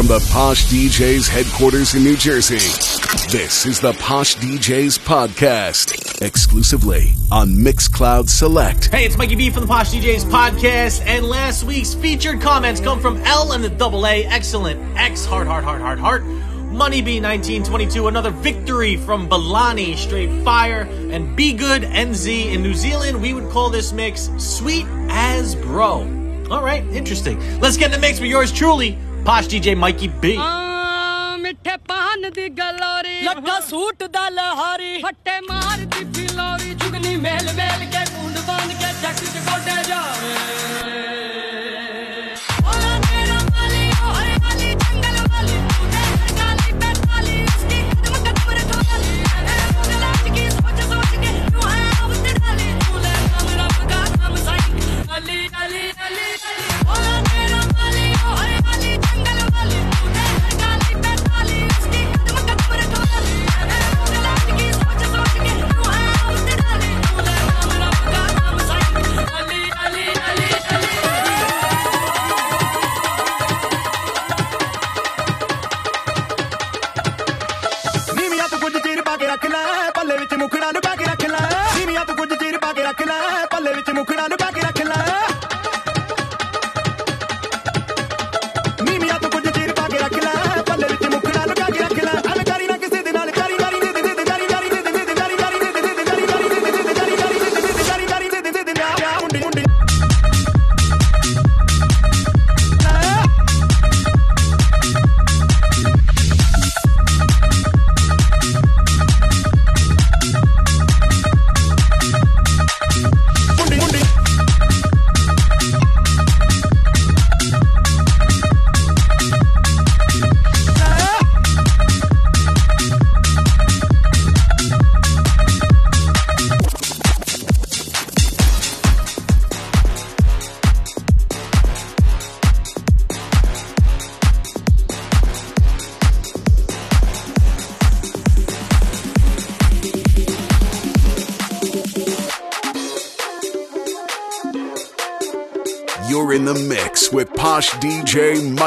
from the Posh DJs headquarters in New Jersey. This is the Posh DJs podcast, exclusively on Mixcloud Select. Hey, it's Mikey B from the Posh DJs podcast, and last week's featured comments come from L and the double A. Excellent. X, heart, heart, heart, heart, heart. Money B 1922, another victory from Balani, straight fire, and Be Good NZ. In New Zealand, we would call this mix sweet as bro. All right, interesting. Let's get in the mix with yours truly, Posh DJ Mikey B. ਆ ਮਿੱਠੇ ਪਾਨ ਦੀ glory ਲੱਗਾ suit ਦਾ ਲਹਾਰੀ ਫੱਟੇ ਮਾਰਦੀ ਫਿਲੋਰੀ ਜੁਗਨੀ ਮੇਲ ਮੇਲ ਕੇ ਕੁੰਡ ਬੰਦ ਕੇ ਚੱਕ ਚ ਗੋਡੇ ਜਾਵੇ ਓਲਾ ਤੇਰਾ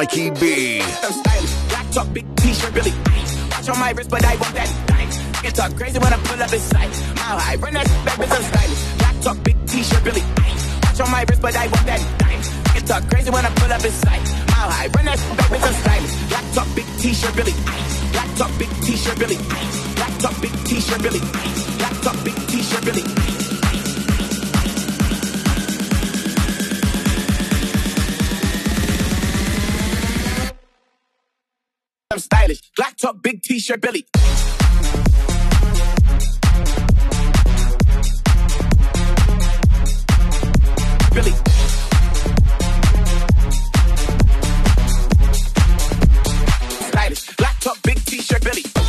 Mikey B. I'm stylish. Black top, big t-shirt, Billy. Watch on my wrist, but I want that thing. Get talk crazy when I pull up in sight. Mile high, run that back, bitch, I'm stylish. Black top, big t-shirt, Billy. Watch on my wrist, but I want that thing. Get talk crazy when I pull up in sight. Mile high, run that back, bitch, I'm stylish. Black top, big t-shirt, Billy. Black top, big t-shirt, Billy. Black top, big t-shirt, Billy. Black top, big t-shirt, Billy. I'm stylish. Black top, big t-shirt, Billy. Billy. Stylish. Black top, big t-shirt, Billy.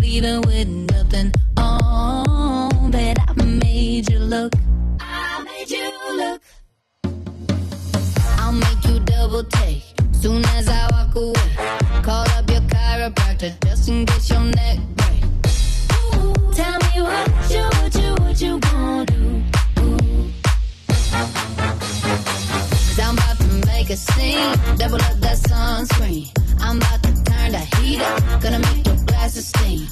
Leaving with nothing on, but I made you look. I made you look. I'll make you double take soon as I walk away. Call up your chiropractor just in case your neck breaks. Tell me what you, what you, what you gonna do. i I'm about to make a scene, double up that sunscreen. I'm about to turn the heat up, gonna make as a sting.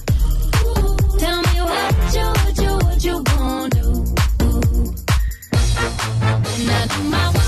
Tell me what you, what you, what you gonna do. When I do my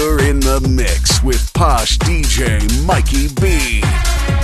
You're in the mix with posh DJ Mikey B.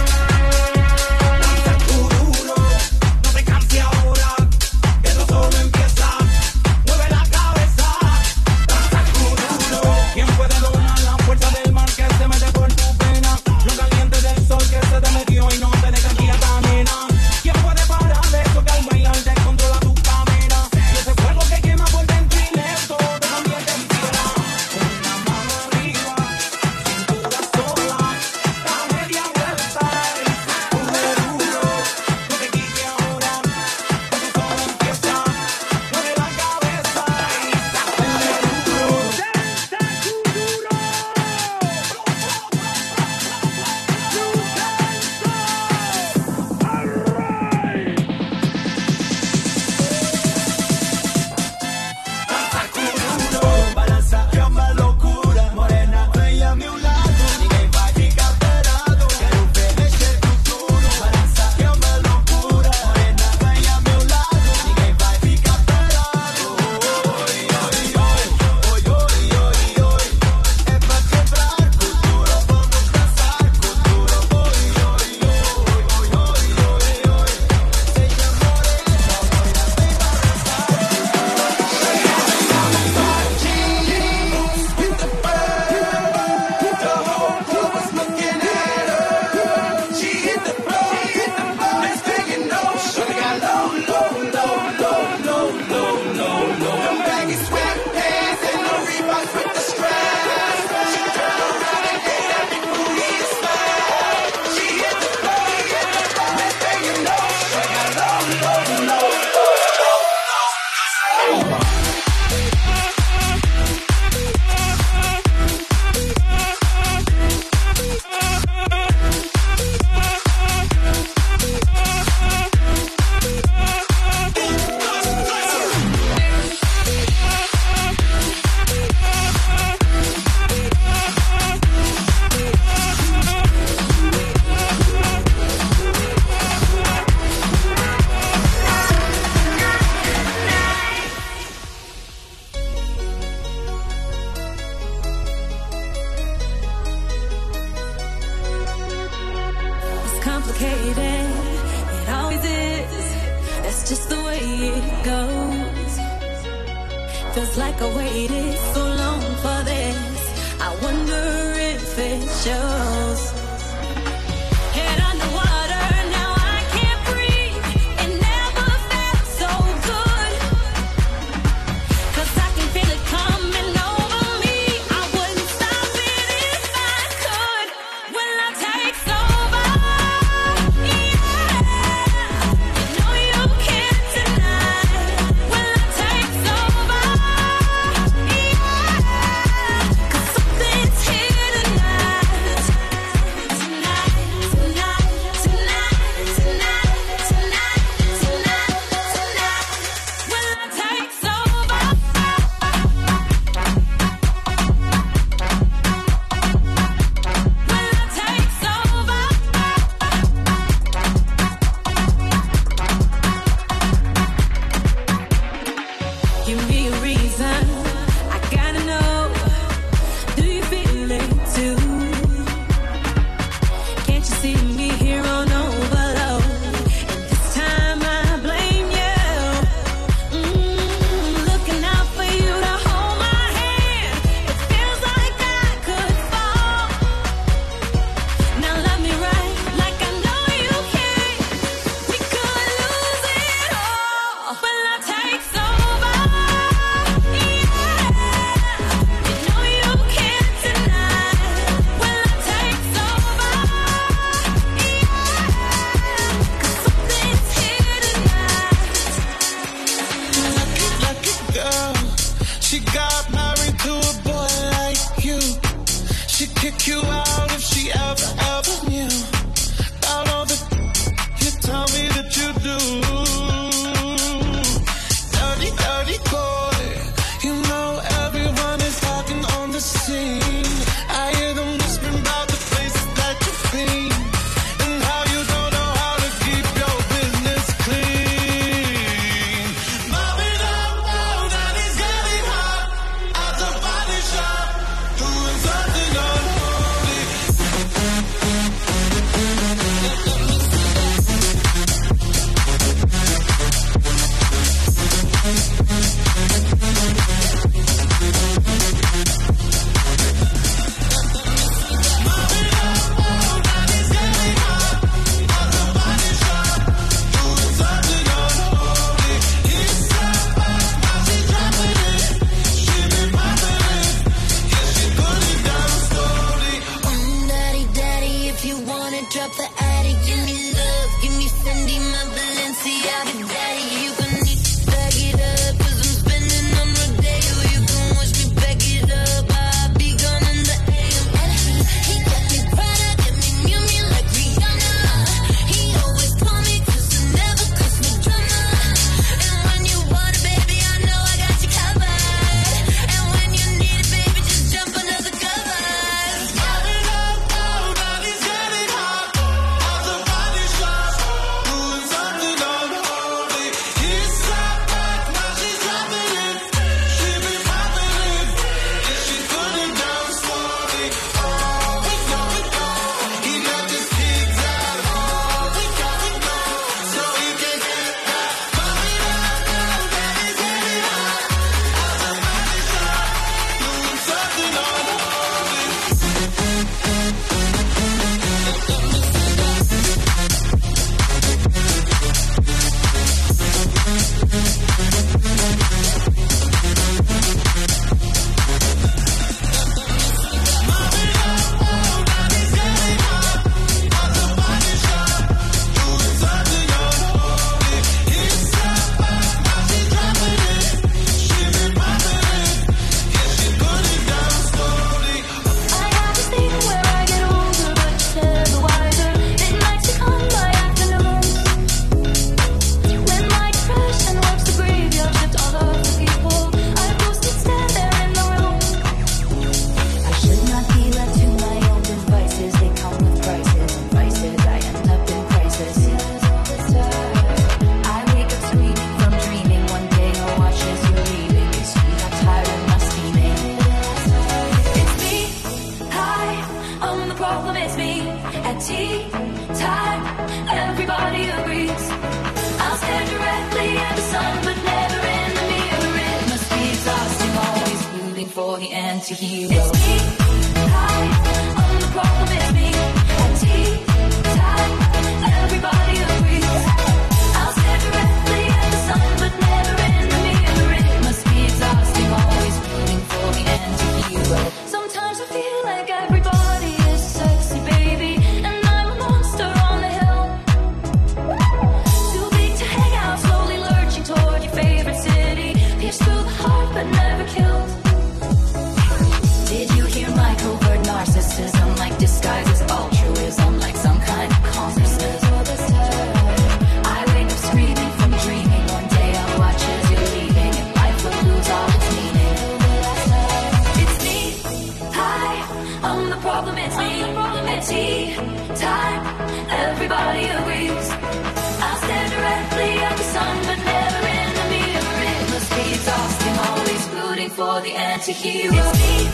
the anti-hero. It's me.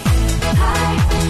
Hi.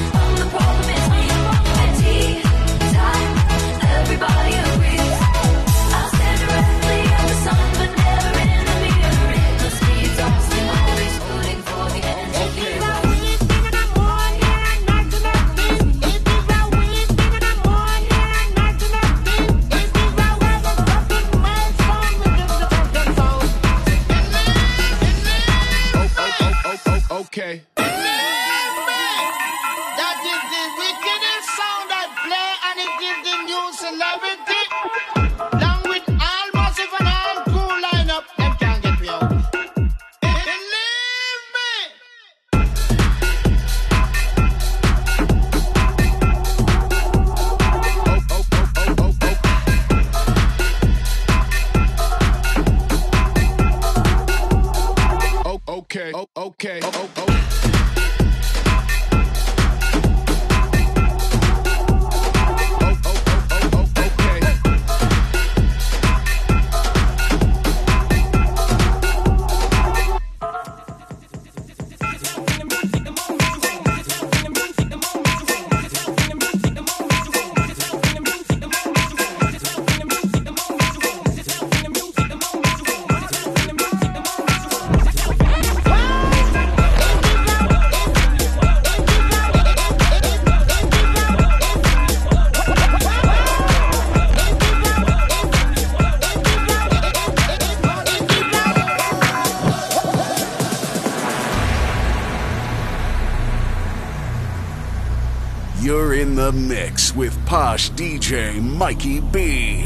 DJ Mikey B.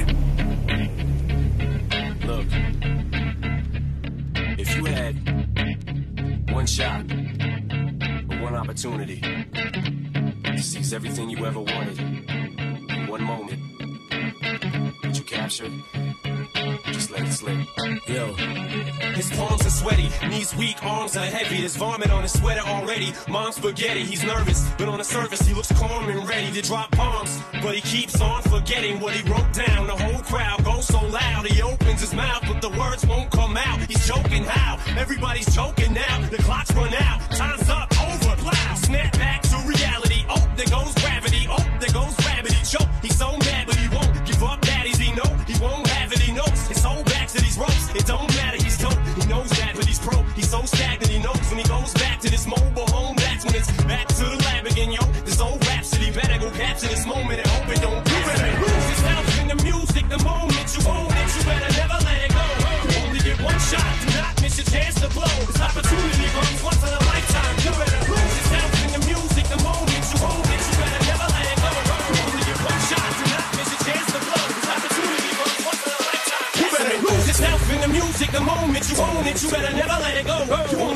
already. Mom's spaghetti, he's nervous, but on the surface he looks calm and ready to drop bombs. But he keeps on forgetting what he wrote down. The whole crowd goes so loud, he opens his mouth, but the words won't come out. He's choking how? Everybody's choking now. The clock's run out.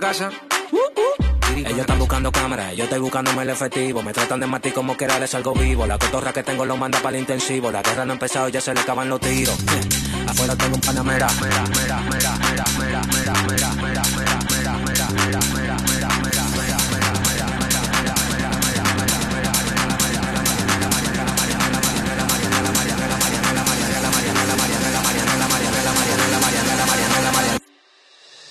casa. Ellos están buscando cámaras, yo estoy buscándome el efectivo. Me tratan de matar como que les algo vivo. La cotorra que tengo lo manda para el intensivo. La guerra no ha empezado, ya se le acaban los tiros. Eh, afuera tengo un panamera.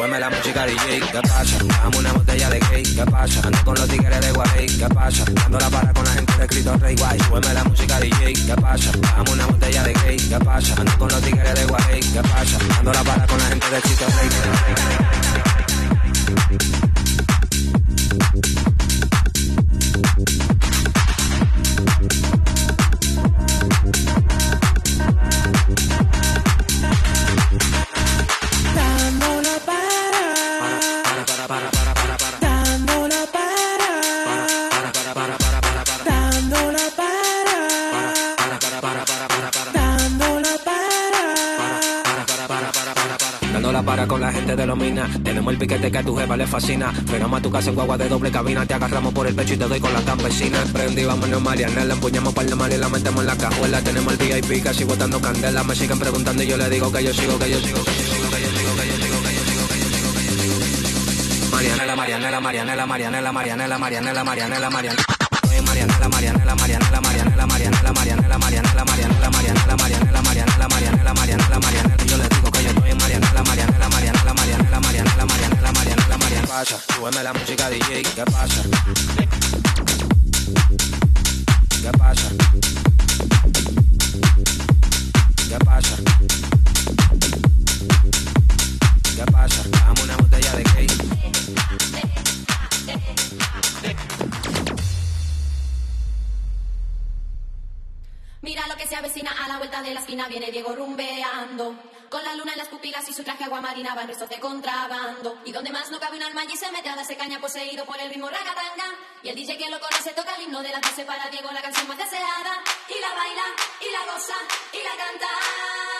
súbeme la música DJ, ¿qué pasa? Dame una botella de cake, ¿qué pasa? Ando con los tigres de Guay, ¿qué pasa? Dando la para con la gente de Cristo Rey Guay, súbeme la música DJ, ¿qué pasa? Dame una botella de cake, ¿qué pasa? Ando con los tigres de Guay, ¿qué pasa? Dando la para con la gente de Cristo Rey le fascina. Frenamos a tu casa en guagua de doble cabina. Te agarramos por el pecho y te doy con la campesina. Prendí, vámonos Mariana. La empuñamos para el mal y la metemos en la cajuela. Tenemos el VIP casi botando candela. Me siguen preguntando y yo le digo que yo sigo, que yo sigo, que yo sigo, que yo sigo, que yo sigo, que yo sigo, que yo sigo, que yo sigo. Marianela, Marianela, Marianela, Marianela, Marianela, Marianela, Marianela, Marianela. Oye, Marianela, Marianela, Marianela, Marianela, Marianela, Marianela, Marianela, Marianela, Marianela, Marianela, Marianela, Marianela, Marianela, Marianela. Súbeme la música DJ, ¿qué pasa? ¿Qué pasa? ¿Qué pasa? Pupilas y su traje aguamarina van restos de contrabando. Y donde más no cabe un alma y se mete a darse caña poseído por el ritmo ragatanga. Y el DJ que lo conoce toca el himno de las 12 para Diego, la canción más deseada. Y la baila, y la goza, y la canta.